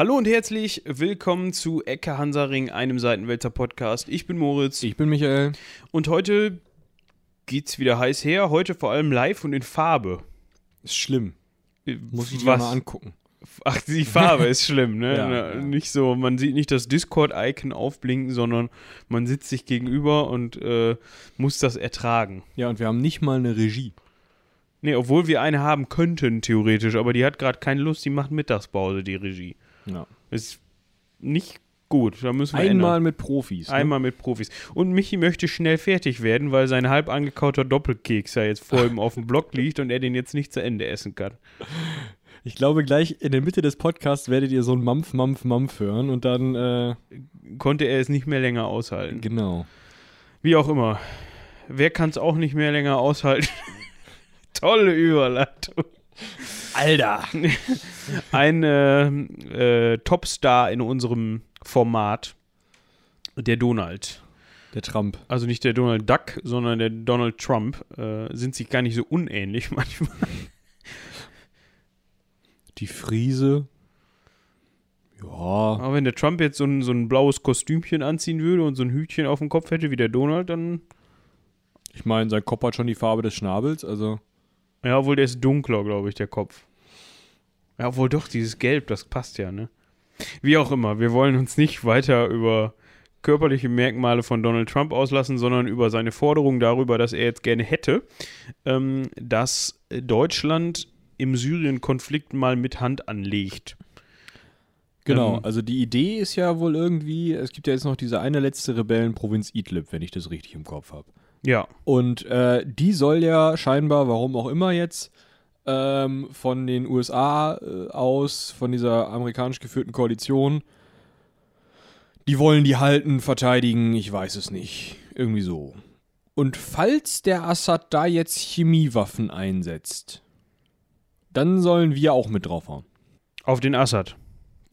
Hallo und herzlich willkommen zu Ecke Hansaring, einem Seitenwälzer Podcast. Ich bin Moritz Ich bin Michael. und heute geht's wieder heiß her. Heute vor allem live und in Farbe. Ist schlimm. Muss ich Was? mal angucken. Ach, die Farbe ist schlimm, ne? Ja, Na, ja. Nicht so, man sieht nicht das Discord-Icon aufblinken, sondern man sitzt sich gegenüber und äh, muss das ertragen. Ja, und wir haben nicht mal eine Regie. Nee, obwohl wir eine haben könnten, theoretisch, aber die hat gerade keine Lust, die macht Mittagspause, die Regie. Ja. Ist nicht gut, da müssen wir ändern. Einmal mit Profis. Ne? Einmal mit Profis. Und Michi möchte schnell fertig werden, weil sein halb angekauter Doppelkeks ja jetzt vor ihm auf dem Block liegt und er den jetzt nicht zu Ende essen kann. Ich glaube, gleich in der Mitte des Podcasts werdet ihr so ein Mampf, Mampf, Mampf hören und dann, äh, Konnte er es nicht mehr länger aushalten. genau. Wie auch immer. Wer kann es auch nicht mehr länger aushalten? Tolle Überleitung. Alter! Ein äh, äh, Topstar in unserem Format, der Donald. Der Trump. Also nicht der Donald Duck, sondern der Donald Trump, äh, sind sich gar nicht so unähnlich manchmal. Die Friese. Ja. Aber wenn der Trump jetzt so ein, so ein blaues Kostümchen anziehen würde und so ein Hütchen auf dem Kopf hätte wie der Donald, dann. Ich meine, sein Kopf hat schon die Farbe des Schnabels, also. Ja, obwohl der ist dunkler, glaube ich, der Kopf. Ja, obwohl doch, dieses Gelb, das passt ja, ne? Wie auch immer, wir wollen uns nicht weiter über körperliche Merkmale von Donald Trump auslassen, sondern über seine Forderung darüber, dass er jetzt gerne hätte, ähm, dass Deutschland im Syrien-Konflikt mal mit Hand anlegt. Genau, Ähm, also die Idee ist ja wohl irgendwie, es gibt ja jetzt noch diese eine letzte Rebellenprovinz Idlib, wenn ich das richtig im Kopf habe. Ja, Und äh, die soll ja scheinbar, warum auch immer jetzt, ähm, von den USA äh, aus, von dieser amerikanisch geführten Koalition, die wollen die halten, verteidigen, ich weiß es nicht. Irgendwie so. Und falls der Assad da jetzt Chemiewaffen einsetzt, dann sollen wir auch mit draufhauen. auf den Assad.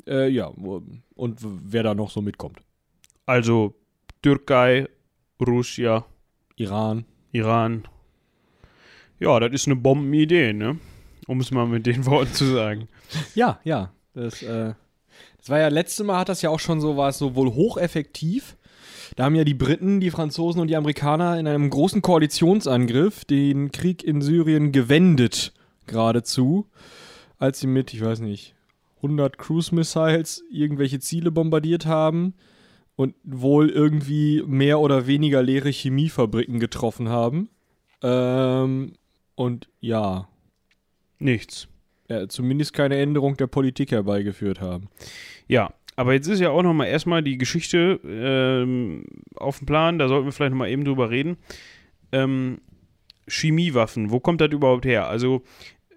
Äh, ja, und wer da noch so mitkommt. Also Türkei, Russland, Iran. Iran. Ja, das ist eine Bombenidee, ne? Um es mal mit den Worten zu sagen. Ja, ja. Das, äh, das war ja letzte Mal hat das ja auch schon so, war es so wohl hocheffektiv. Da haben ja die Briten, die Franzosen und die Amerikaner in einem großen Koalitionsangriff den Krieg in Syrien gewendet, geradezu, als sie mit, ich weiß nicht, 100 Cruise Missiles irgendwelche Ziele bombardiert haben und wohl irgendwie mehr oder weniger leere Chemiefabriken getroffen haben. Ähm, und ja, Nichts. ja, zumindest keine Änderung der Politik herbeigeführt haben. Ja, aber jetzt ist ja auch noch mal erstmal die Geschichte ähm, auf dem Plan. Da sollten wir vielleicht noch mal eben drüber reden. Ähm, Chemiewaffen, wo kommt das überhaupt her? Also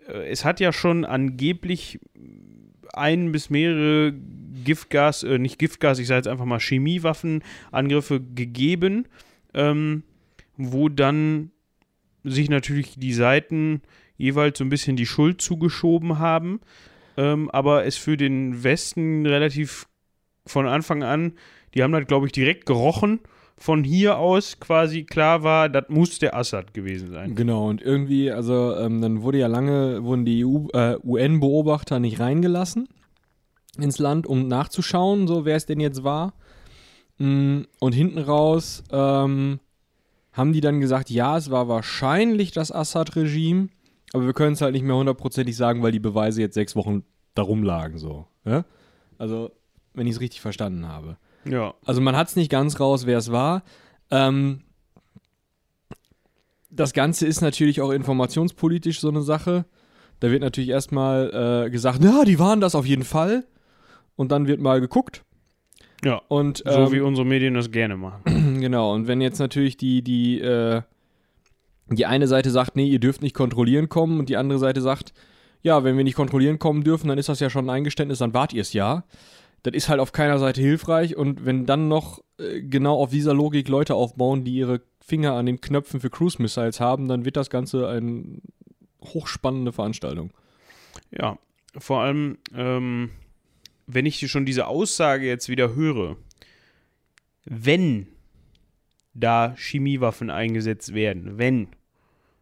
äh, es hat ja schon angeblich ein bis mehrere Giftgas, äh, nicht Giftgas, ich sage jetzt einfach mal Chemiewaffenangriffe gegeben, ähm, wo dann sich natürlich die Seiten jeweils so ein bisschen die Schuld zugeschoben haben, ähm, aber es für den Westen relativ von Anfang an, die haben das, glaube ich, direkt gerochen. Von hier aus quasi klar war, das muss der Assad gewesen sein. Genau, und irgendwie, also ähm, dann wurde ja lange, wurden die äh, UN-Beobachter nicht reingelassen ins Land, um nachzuschauen, so wer es denn jetzt war. Mm, Und hinten raus ähm, haben die dann gesagt, ja, es war wahrscheinlich das Assad-Regime, aber wir können es halt nicht mehr hundertprozentig sagen, weil die Beweise jetzt sechs Wochen darum lagen, so. Ja? Also, wenn ich es richtig verstanden habe. Ja, Also man hat es nicht ganz raus, wer es war. Ähm, das Ganze ist natürlich auch informationspolitisch so eine Sache. Da wird natürlich erstmal äh, gesagt, na, die waren das auf jeden Fall. Und dann wird mal geguckt. ja. Und So ähm, wie unsere Medien das gerne machen. genau, und wenn jetzt natürlich die, die, äh, die eine Seite sagt, nee, ihr dürft nicht kontrollieren kommen und die andere Seite sagt, ja, wenn wir nicht kontrollieren kommen dürfen, dann ist das ja schon ein Eingeständnis, dann wart ihr es ja. Das ist halt auf keiner Seite hilfreich und wenn dann noch äh, genau auf dieser Logik Leute aufbauen, die ihre Finger an den Knöpfen für Cruise Missiles haben, dann wird das Ganze eine hochspannende Veranstaltung. Ja, vor allem, ähm, wenn ich schon diese Aussage jetzt wieder höre, wenn da Chemiewaffen eingesetzt werden, wenn,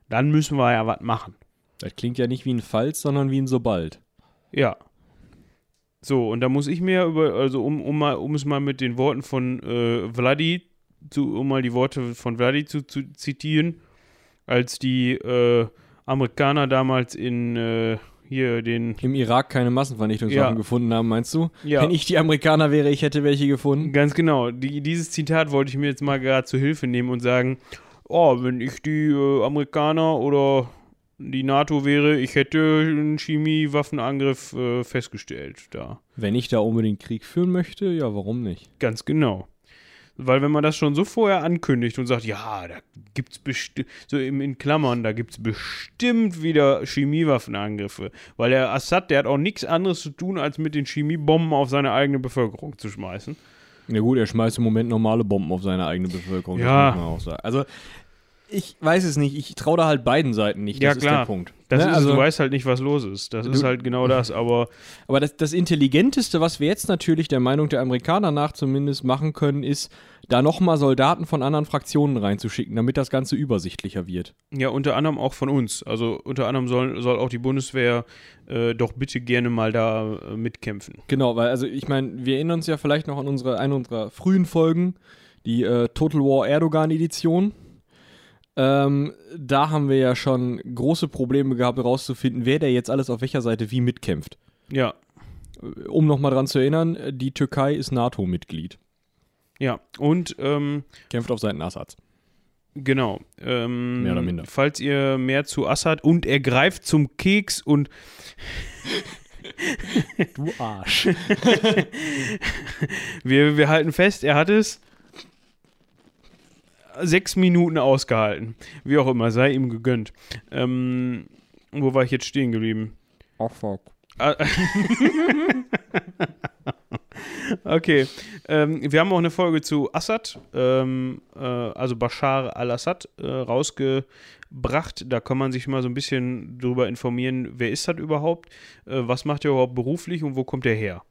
dann müssen wir ja was machen. Das klingt ja nicht wie ein Falls, sondern wie ein Sobald. Ja. So, und da muss ich mir über, also um, um, mal, um es mal mit den Worten von äh, Vladi, zu, um mal die Worte von Vladi zu, zu zitieren, als die äh, Amerikaner damals in äh, hier den. Im Irak keine Massenvernichtungswaffen Ja. gefunden haben, meinst du? Ja. Wenn ich die Amerikaner wäre, ich hätte welche gefunden. Ganz genau. Die, dieses Zitat wollte ich mir jetzt mal gerade zu Hilfe nehmen und sagen: Oh, wenn ich die äh, Amerikaner oder die NATO wäre, ich hätte einen Chemiewaffenangriff äh, festgestellt. Da. Wenn ich da unbedingt Krieg führen möchte, ja, warum nicht? Ganz genau. Weil wenn man das schon so vorher ankündigt und sagt, ja, da gibt's bestimmt, so im, in Klammern, da gibt's bestimmt wieder Chemiewaffenangriffe. Weil der Assad, der hat auch nichts anderes zu tun, als mit den Chemiebomben auf seine eigene Bevölkerung zu schmeißen. Ja gut, er schmeißt im Moment normale Bomben auf seine eigene Bevölkerung. Ja. Das muss man auch sagen. Also, ich weiß es nicht. Ich traue da halt beiden Seiten nicht. Ja, Das klar. ist der Punkt. Das Ne, ist, also, du weißt halt nicht, was los ist. Das ist Du- halt genau das. Aber aber das, das Intelligenteste, was wir jetzt natürlich der Meinung der Amerikaner nach zumindest machen können, ist, da nochmal Soldaten von anderen Fraktionen reinzuschicken, damit das Ganze übersichtlicher wird. ja, unter anderem auch von uns. Also unter anderem soll, soll auch die Bundeswehr äh, doch bitte gerne mal da äh, mitkämpfen. Genau, weil, also ich meine, wir erinnern uns ja vielleicht noch an unsere, eine unserer frühen Folgen, die äh, Total War Erdogan-Edition. Ähm, da haben wir ja schon große Probleme gehabt, herauszufinden, wer der jetzt alles auf welcher Seite wie mitkämpft. Ja, Um nochmal dran zu erinnern, die Türkei ist NATO-Mitglied. ja. Und ähm, Kämpft auf Seiten Assads. Genau. Ähm, Mehr oder minder. Falls ihr mehr zu Assad und er greift zum Keks und Du Arsch. wir, wir halten fest, er hat es sechs Minuten ausgehalten. Wie auch immer, sei ihm gegönnt. Ähm, wo war ich jetzt stehen geblieben? Ach, fuck. Ah, okay. Ähm, wir haben auch eine Folge zu Assad, ähm, äh, also Bashar al-Assad, äh, rausgebracht. Da kann man sich mal so ein bisschen drüber informieren, wer ist das überhaupt, äh, was macht er überhaupt beruflich und wo kommt er her.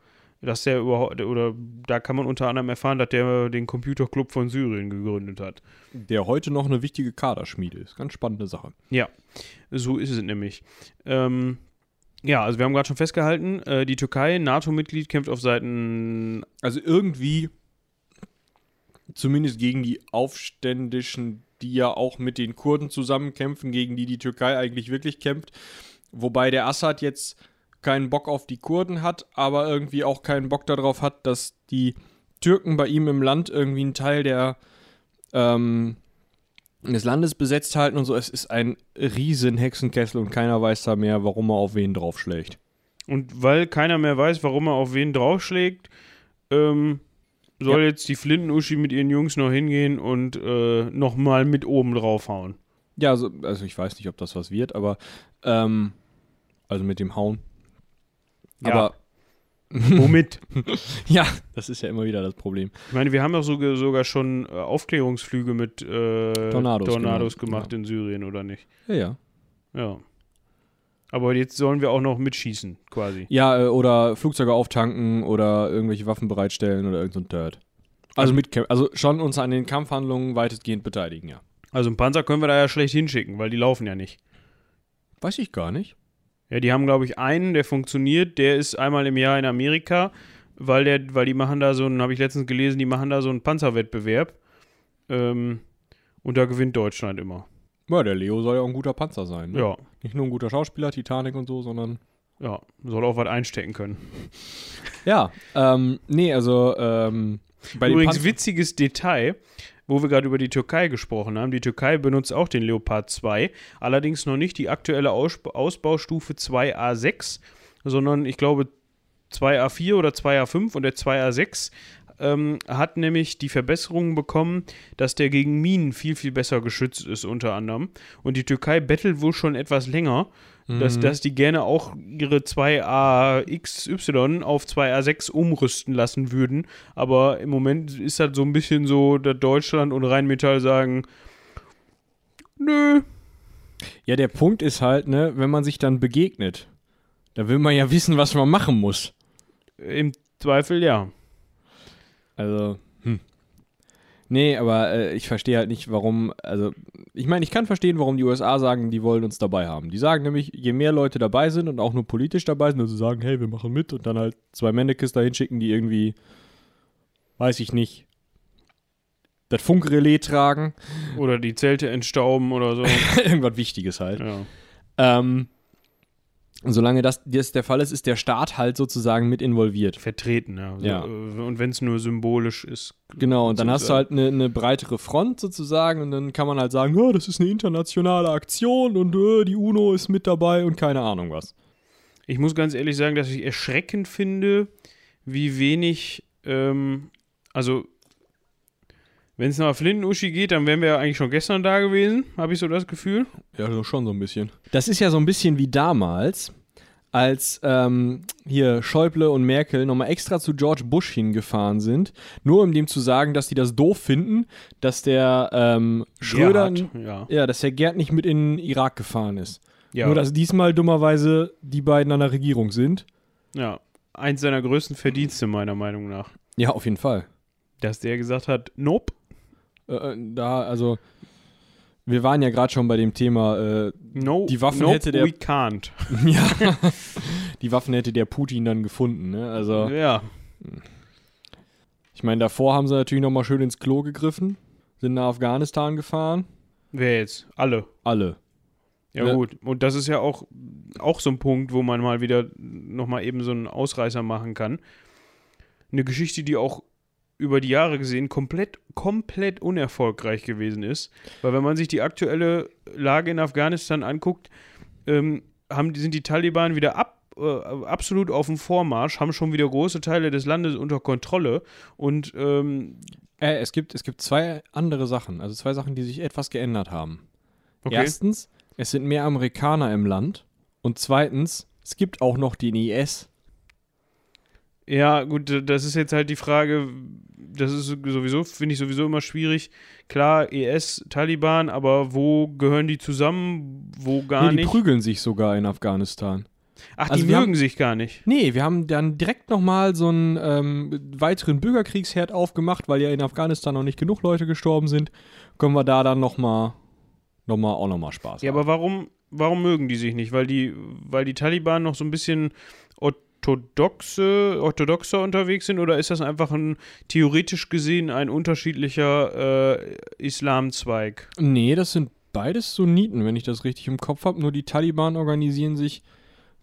Dass der überhaupt, oder da kann man unter anderem erfahren, dass der den Computerclub von Syrien gegründet hat. Der heute noch eine wichtige Kaderschmiede ist. Ganz spannende Sache. Ja, so ist es nämlich. Ähm, ja, also wir haben gerade schon festgehalten, äh, die Türkei, NATO-Mitglied, kämpft auf Seiten Also irgendwie, zumindest gegen die Aufständischen, die ja auch mit den Kurden zusammenkämpfen, gegen die die Türkei eigentlich wirklich kämpft. Wobei der Assad jetzt keinen Bock auf die Kurden hat, aber irgendwie auch keinen Bock darauf hat, dass die Türken bei ihm im Land irgendwie einen Teil der ähm, des Landes besetzt halten und so. Es ist ein riesen Hexenkessel und keiner weiß da mehr, warum er auf wen draufschlägt. Und weil keiner mehr weiß, warum er auf wen draufschlägt, ähm, soll jetzt die Flinten-Uschi mit ihren Jungs noch hingehen und äh, nochmal mit oben draufhauen. Ja, also, also ich weiß nicht, ob das was wird, aber ähm, also mit dem Hauen. Ja. Aber Womit? ja, das ist ja immer wieder das Problem. ich meine, wir haben doch sogar, sogar schon äh, Aufklärungsflüge mit äh, Tornados Tornados gemacht, gemacht in Syrien, oder nicht? Ja, ja. Ja. Aber jetzt sollen wir auch noch mitschießen, quasi. Ja, äh, oder Flugzeuge auftanken oder irgendwelche Waffen bereitstellen oder irgend so Dirt. Also mit also schon uns an den Kampfhandlungen weitestgehend beteiligen, ja. Also einen Panzer können wir da ja schlecht hinschicken, weil die laufen ja nicht. Weiß ich gar nicht. Ja, die haben, glaube ich, einen, der funktioniert, der ist einmal im Jahr in Amerika, weil der, weil die machen da so einen, habe ich letztens gelesen, die machen da so einen Panzerwettbewerb. Ähm, und da gewinnt Deutschland immer. Ja, der Leo soll ja auch ein guter Panzer sein. Ne? Ja, Nicht nur ein guter Schauspieler, Titanic und so, sondern. ja, soll auch was einstecken können. Ja, ähm, nee, also, ähm, Übrigens, witziges Detail, wo wir gerade über die Türkei gesprochen haben. Die Türkei benutzt auch den Leopard 2, allerdings noch nicht die aktuelle Aus Ausbaustufe 2A6, sondern ich glaube 2A4 oder 2A5 und der 2A6 ähm, hat nämlich die Verbesserungen bekommen, dass der gegen Minen viel, viel besser geschützt ist, unter anderem. Und die Türkei bettelt wohl schon etwas länger, dass, dass die gerne auch ihre 2AXY auf 2A6 umrüsten lassen würden. Aber im Moment ist das so ein bisschen so, dass Deutschland und Rheinmetall sagen, nö, Ja, der Punkt ist halt, ne, wenn man sich dann begegnet, da will man ja wissen, was man machen muss. im Zweifel ja. Also, hm. Nee, aber äh, ich verstehe halt nicht, warum, also ich meine, ich kann verstehen, warum die USA sagen, die wollen uns dabei haben. Die sagen nämlich, je mehr Leute dabei sind und auch nur politisch dabei sind, also sagen, hey, wir machen mit und dann halt zwei Mannekes dahin schicken, die irgendwie, weiß ich nicht, das Funkrelais tragen. Oder die Zelte entstauben oder so. Irgendwas Wichtiges halt. ja. Ähm, solange das, das der Fall ist, ist der Staat halt sozusagen mit involviert. Vertreten, ja. So, Ja. äh, Und wenn es nur symbolisch ist. Genau, und dann hast du halt eine, eine breitere Front sozusagen und dann kann man halt sagen, ja, das ist eine internationale Aktion und äh, die UNO ist mit dabei und keine Ahnung was. Ich muss ganz ehrlich sagen, dass ich erschreckend finde, wie wenig, ähm, also wenn es nach Flinten-Uschi geht, dann wären wir ja eigentlich schon gestern da gewesen, habe ich so das Gefühl. Ja, so schon so ein bisschen. Das ist ja so ein bisschen wie damals, als ähm, hier Schäuble und Merkel nochmal extra zu George Bush hingefahren sind, nur um dem zu sagen, dass die das doof finden, dass der ähm, Schröder, Gerhard, ja. ja, dass der Gerd nicht mit in den Irak gefahren ist. Ja, Nur, dass diesmal dummerweise die beiden an der Regierung sind. ja, eins seiner größten Verdienste meiner Meinung nach. Ja, auf jeden Fall. Dass der gesagt hat, nope, äh, da, also, wir waren ja gerade schon bei dem Thema, äh, no, Die Waffen nope, hätte der- we can't. ja, die Waffen hätte der Putin dann gefunden, ne? Also, Ja, ich meine, davor haben sie natürlich nochmal schön ins Klo gegriffen, sind nach Afghanistan gefahren. wer jetzt? Alle. Alle. Ja, Ja. gut. Und das ist ja auch, auch so ein Punkt, wo man mal wieder nochmal eben so einen Ausreißer machen kann. Eine Geschichte, die auch über die Jahre gesehen komplett, komplett unerfolgreich gewesen ist. Weil wenn man sich die aktuelle Lage in Afghanistan anguckt, ähm, haben, sind die Taliban wieder ab, äh, absolut auf dem Vormarsch, haben schon wieder große Teile des Landes unter Kontrolle und ähm, Äh, es gibt, es gibt zwei andere Sachen, also zwei Sachen, die sich etwas geändert haben. okay. Erstens, es sind mehr Amerikaner im Land. Und zweitens, es gibt auch noch den IS. Ja, gut, das ist jetzt halt die Frage, das ist sowieso, finde ich sowieso immer schwierig. Klar, ES, Taliban, aber wo gehören die zusammen, wo gar nee, die nicht? prügeln sich sogar in Afghanistan. Ach, also die mögen haben- sich gar nicht. Nee, wir haben dann direkt nochmal so einen ähm, weiteren Bürgerkriegsherd aufgemacht, weil ja in Afghanistan noch nicht genug Leute gestorben sind. Können wir da dann nochmal noch mal, auch nochmal Spaß Ja, haben. aber warum, warum mögen die sich nicht? Weil die, weil die Taliban noch so ein bisschen orthodoxe, orthodoxer unterwegs sind oder ist das einfach ein theoretisch gesehen ein unterschiedlicher äh, Islamzweig? Nee, das sind beides Sunniten, wenn ich das richtig im Kopf habe. Nur die Taliban organisieren sich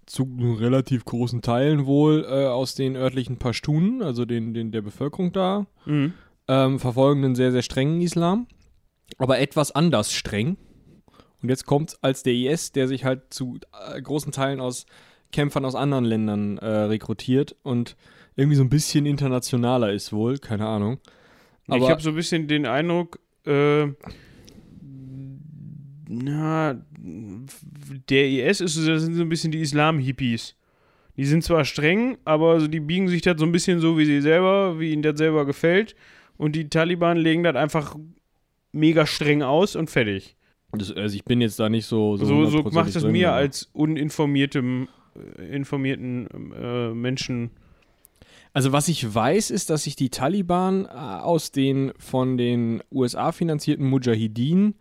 zu relativ großen Teilen wohl äh, aus den örtlichen Pashtunen, also den, den der Bevölkerung da, Mhm. ähm, verfolgen einen sehr, sehr strengen Islam, aber etwas anders streng. Und jetzt kommt als der IS, der sich halt zu äh, großen Teilen aus Kämpfern aus anderen Ländern äh, rekrutiert und irgendwie so ein bisschen internationaler ist wohl, keine Ahnung. ich Aber- habe so ein bisschen den Eindruck, äh, na, der IS ist, das sind so ein bisschen die Islam-Hippies. Die sind zwar streng, aber so, die biegen sich das so ein bisschen so, wie sie selber, wie ihnen das selber gefällt. Und die Taliban legen das einfach mega streng aus und fertig. Das, also ich bin jetzt da nicht so So, so, hundertprozentig macht es mir als uninformiertem, informierten äh, Menschen. Also was ich weiß, ist, dass sich die Taliban äh, aus den von den USA finanzierten Mujahideen,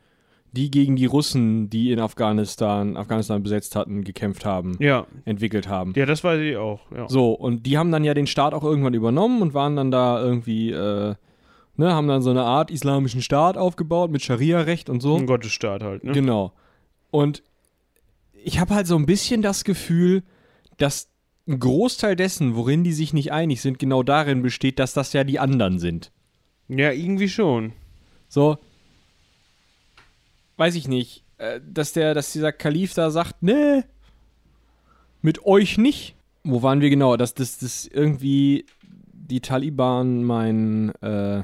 die gegen die Russen, die in Afghanistan, Afghanistan besetzt hatten, gekämpft haben, Ja, entwickelt haben. ja, das weiß ich auch. Ja. So, und die haben dann ja den Staat auch irgendwann übernommen und waren dann da irgendwie, äh, ne, haben dann so eine Art islamischen Staat aufgebaut mit Scharia-Recht und so. Ein Gottesstaat halt, ne? Genau. Und ich habe halt so ein bisschen das Gefühl, dass ein Großteil dessen, worin die sich nicht einig sind, genau darin besteht, dass das ja die anderen sind. Ja, irgendwie schon. So, weiß ich nicht, äh, dass der, dass dieser Kalif da sagt, nee, mit euch nicht. Wo waren wir genau? Dass das, das irgendwie die Taliban meinen, äh,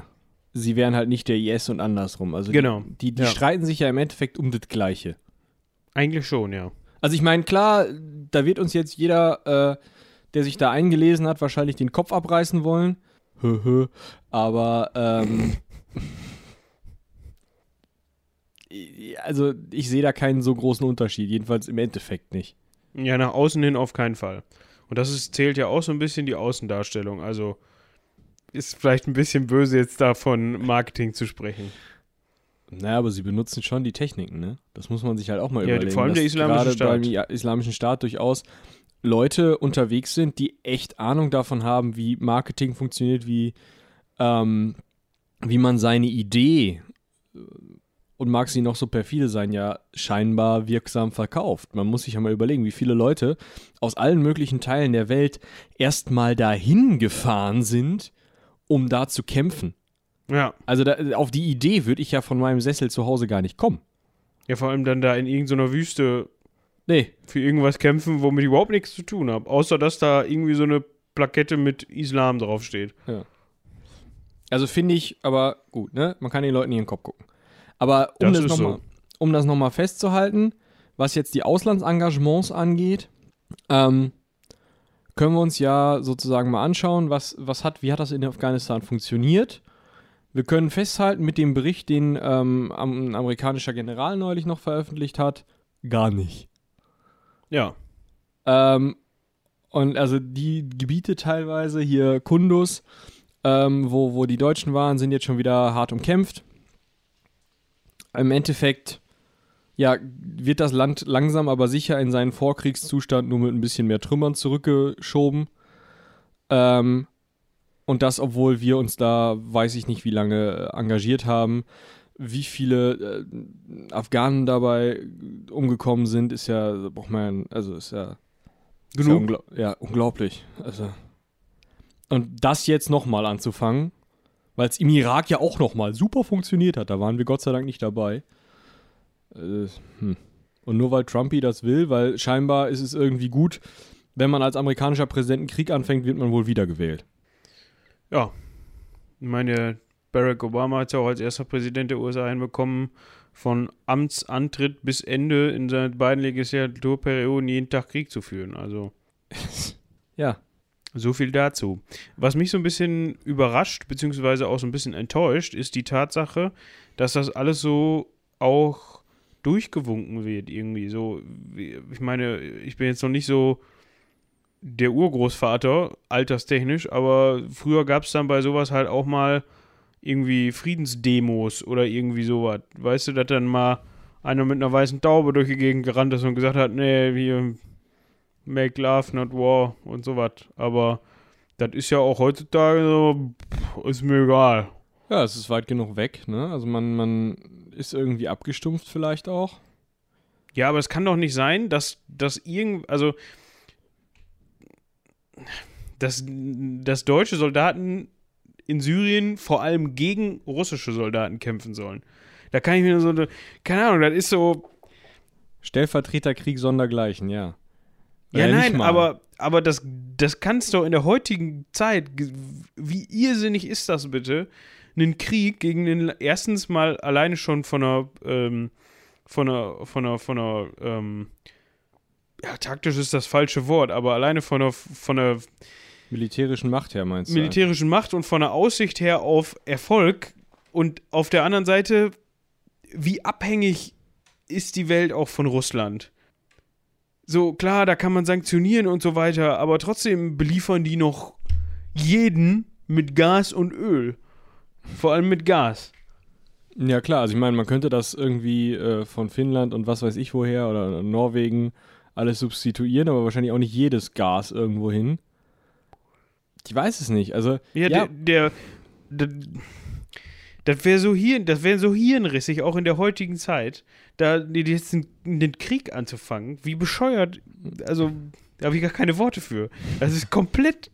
sie wären halt nicht der IS und andersrum. Also Genau. die, die, die Ja. streiten sich ja im Endeffekt um das Gleiche. Eigentlich schon, ja. Also ich meine, klar, da wird uns jetzt jeder, äh, der sich da eingelesen hat, wahrscheinlich den Kopf abreißen wollen. Aber, ähm, also ich sehe da keinen so großen Unterschied, jedenfalls im Endeffekt nicht. Ja, nach außen hin auf keinen Fall. Und das ist, zählt ja auch so ein bisschen die Außendarstellung. Also, ist vielleicht ein bisschen böse, jetzt da von Marketing zu sprechen. Naja, aber sie benutzen schon die Techniken, ne? Das muss man sich halt auch mal Ja, überlegen. vor allem der Islamische gerade Staat. beim Ja- Islamischen Staat durchaus Leute unterwegs sind, die echt Ahnung davon haben, wie Marketing funktioniert, wie, ähm, wie man seine Idee äh, und mag sie noch so perfide sein, ja scheinbar wirksam verkauft. Man muss sich ja mal überlegen, wie viele Leute aus allen möglichen Teilen der Welt erstmal dahin gefahren sind, um da zu kämpfen. Ja. Also da, auf die Idee würde ich ja von meinem Sessel zu Hause gar nicht kommen. Ja, vor allem dann da in irgendeiner Wüste Nee, für irgendwas kämpfen, womit ich überhaupt nichts zu tun habe. Außer, dass da irgendwie so eine Plakette mit Islam draufsteht. also finde ich, aber gut, ne? Man kann den Leuten in den Kopf gucken. Aber um Das das, nochmal so. um das nochmal festzuhalten, was jetzt die Auslandsengagements angeht, ähm, können wir uns ja sozusagen mal anschauen, was, was hat, wie hat das in Afghanistan funktioniert. Wir können festhalten mit dem Bericht, den ähm, am- ein amerikanischer General neulich noch veröffentlicht hat, gar nicht. Ja. Ähm, und also die Gebiete teilweise, hier Kundus, ähm, wo, wo die Deutschen waren, sind jetzt schon wieder hart umkämpft. Im Endeffekt, ja, wird das Land langsam aber sicher in seinen Vorkriegszustand nur mit ein bisschen mehr Trümmern zurückgeschoben. Ähm, und das, obwohl wir uns da, weiß ich nicht, wie lange äh, engagiert haben. Wie viele äh, Afghanen dabei umgekommen sind, ist ja, braucht man, also ist ja ist Ja, Genug. ungla ja, unglaublich. Also. Und das jetzt nochmal anzufangen, weil es im Irak ja auch nochmal super funktioniert hat. Da waren wir Gott sei Dank nicht dabei. Äh, hm. Und nur weil Trumpy das will, weil scheinbar ist es irgendwie gut, wenn man als amerikanischer Präsident einen Krieg anfängt, wird man wohl wiedergewählt. Ja. Ich meine, Barack Obama hat ja auch als erster Präsident der USA hinbekommen, von Amtsantritt bis Ende in seinen beiden Legislaturperioden jeden Tag Krieg zu führen. Also Ja. so viel dazu. Was mich so ein bisschen überrascht, beziehungsweise auch so ein bisschen enttäuscht, ist die Tatsache, dass das alles so auch durchgewunken wird irgendwie. So, ich meine, ich bin jetzt noch nicht so der Urgroßvater, alterstechnisch, aber früher gab es dann bei sowas halt auch mal irgendwie Friedensdemos oder irgendwie sowas. Weißt du, dass dann mal einer mit einer weißen Taube durch die Gegend gerannt ist und gesagt hat, nee, hier Make Love, not War und sowas. Aber das ist ja auch heutzutage so, pff, ist mir egal. Ja, es ist weit genug weg, ne? Also man, man ist irgendwie abgestumpft vielleicht auch. Ja, aber es kann doch nicht sein, dass, dass irgend, also, dass, dass deutsche Soldaten in Syrien vor allem gegen russische Soldaten kämpfen sollen. Da kann ich mir so, eine- keine Ahnung, das ist so, Stellvertreterkrieg sondergleichen, ja. ja, nicht nein, aber, aber das, das kannst doch in der heutigen Zeit, wie irrsinnig ist das bitte, einen Krieg gegen den, erstens mal alleine schon von einer, ähm, von einer, von einer, von einer, ähm, ja, taktisch ist das falsche Wort, aber alleine von einer, von einer Militärischen Macht her, meinst du? militärischen Macht und von der Aussicht her auf Erfolg und auf der anderen Seite, wie abhängig ist die Welt auch von Russland? So, klar, da kann man sanktionieren und so weiter, aber trotzdem beliefern die noch jeden mit Gas und Öl. Vor allem mit Gas. Ja, klar. Also ich meine, man könnte das irgendwie äh, von Finnland und was weiß ich woher oder Norwegen alles substituieren, aber wahrscheinlich auch nicht jedes Gas irgendwo hin. Ich weiß es nicht. Also, Ja, Ja. der, der, der das wäre so das wäre so hirnrissig, auch in der heutigen Zeit, da jetzt einen, Krieg anzufangen. Wie bescheuert, also da habe ich gar keine Worte für. Das ist komplett,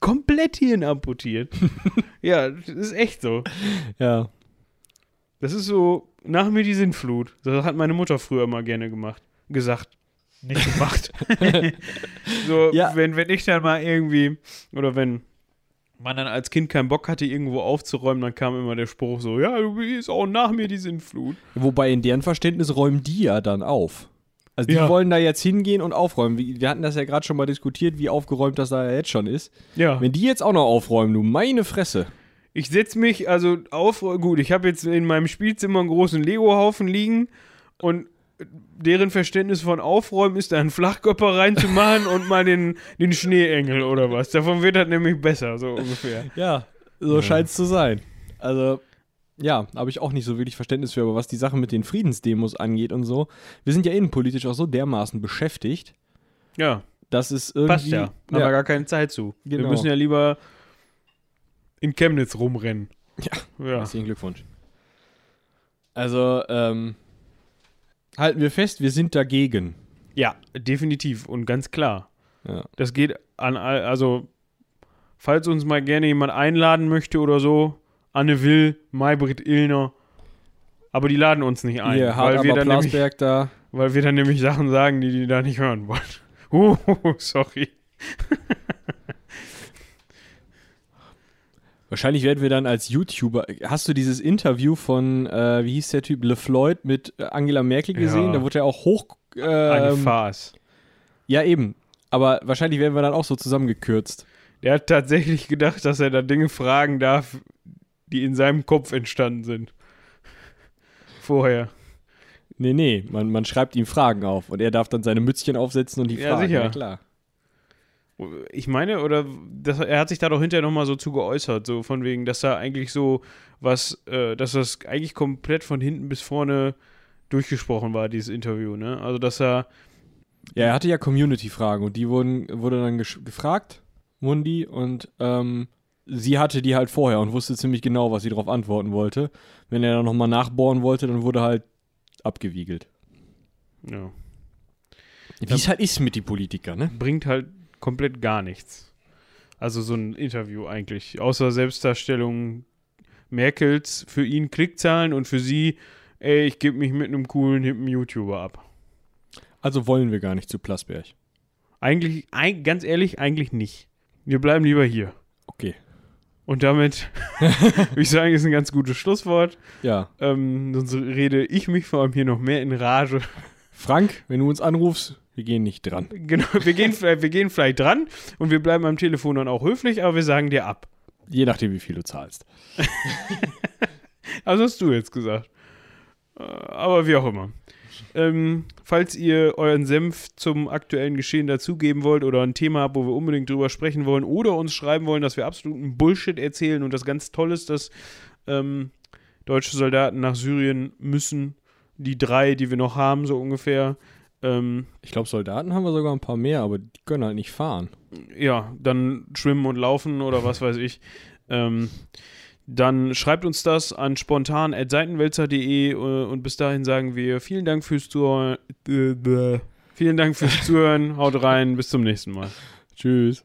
komplett hirnamputiert. ja, das ist echt so. ja. Das ist so, nach mir die Sintflut. Das hat meine Mutter früher mal gerne gemacht. Gesagt. Nicht gemacht. so, Ja. wenn, wenn ich dann mal irgendwie, oder wenn man dann als Kind keinen Bock hatte, irgendwo aufzuräumen, dann kam immer der Spruch so, ja, du bist auch nach mir die Sintflut. Wobei in deren Verständnis räumen die ja dann auf. Also die Ja. wollen da jetzt hingehen und aufräumen. Wie- Wir hatten das ja gerade schon mal diskutiert, wie aufgeräumt das da jetzt schon ist. Ja. Wenn die jetzt auch noch aufräumen, du meine Fresse. Ich setze mich also auf, gut, ich habe jetzt in meinem Spielzimmer einen großen Lego-Haufen liegen und deren Verständnis von Aufräumen ist, da einen Flachkörper reinzumachen und mal den, den Schneeengel oder was. Davon wird das nämlich besser, so ungefähr. Ja, so scheint es zu sein. Also, ja, habe ich auch nicht so wirklich Verständnis für, aber was die Sache mit den Friedensdemos angeht und so, wir sind ja innenpolitisch auch so dermaßen beschäftigt, Ja, dass es irgendwie. passt ja. Haben wir ja, gar keine Zeit zu. Wir Genau. müssen ja lieber in Chemnitz rumrennen. Ja. Ja. Herzlichen Glückwunsch. Also, ähm, halten wir fest, wir sind dagegen. Ja, definitiv und ganz klar. Ja. Das geht an, all- also, falls uns mal gerne jemand einladen möchte oder so, Anne Will, Maybrit Illner, aber die laden uns nicht ein, hart weil, wir dann nämlich, da. weil wir dann nämlich Sachen sagen, die die da nicht hören wollen. Oh, sorry. Wahrscheinlich werden wir dann als YouTuber. Hast du dieses Interview von, äh, wie hieß der Typ, LeFloid mit äh, Angela Merkel gesehen? Ja. Da wurde er auch hoch. Eine Ähm, Farce. ja, eben. Aber wahrscheinlich werden wir dann auch so zusammengekürzt. Der hat tatsächlich gedacht, dass er da Dinge fragen darf, die in seinem Kopf entstanden sind. Vorher. Nee, nee, man, man schreibt ihm Fragen auf und er darf dann seine Mützchen aufsetzen und die Ja, Fragen. sicher. Ja, klar. Ich meine, oder das, er hat sich da doch hinterher nochmal so zu geäußert, so von wegen, dass da eigentlich so was, äh, dass das eigentlich komplett von hinten bis vorne durchgesprochen war, dieses Interview, ne? Also, dass er, Ja, er hatte ja Community-Fragen und die wurden, wurde dann gefragt, Mundi, und ähm, sie hatte die halt vorher und wusste ziemlich genau, was sie darauf antworten wollte. Wenn er dann nochmal nachbohren wollte, dann wurde halt abgewiegelt. ja, Wie es halt ist mit die Politiker, ne? bringt halt komplett gar nichts. Also, so ein Interview eigentlich, außer Selbstdarstellung Merkels, für ihn Klickzahlen und für sie, ey, ich gebe mich mit einem coolen, hippen YouTuber ab. Also wollen wir gar nicht zu Plasberg. Eigentlich, ein, ganz ehrlich, eigentlich nicht. Wir bleiben lieber hier. Okay. Und damit würde ich sagen, ist ein ganz gutes Schlusswort. Ja. Ähm, sonst rede ich mich vor allem hier noch mehr in Rage. Frank, wenn du uns anrufst, wir gehen nicht dran. Genau, wir gehen, vielleicht- wir gehen vielleicht dran und wir bleiben am Telefon dann auch höflich, aber wir sagen dir ab. Je nachdem, wie viel du zahlst. Also hast du jetzt gesagt. Äh, Aber wie auch immer. Ähm, falls ihr euren Senf zum aktuellen Geschehen dazugeben wollt oder ein Thema habt, wo wir unbedingt drüber sprechen wollen oder uns schreiben wollen, dass wir absoluten Bullshit erzählen und das ganz toll ist, dass ähm, deutsche Soldaten nach Syrien müssen, die drei, die wir noch haben, so ungefähr, ähm, Ich glaube, Soldaten haben wir sogar ein paar mehr, aber die können halt nicht fahren. ja, dann schwimmen und laufen oder was weiß ich. Ähm, dann schreibt uns das an spontan.seitenwälzer.de äh, und bis dahin sagen wir vielen Dank fürs Zuhören. Äh, vielen Dank fürs Zuhören. Haut rein. Bis zum nächsten Mal. Tschüss.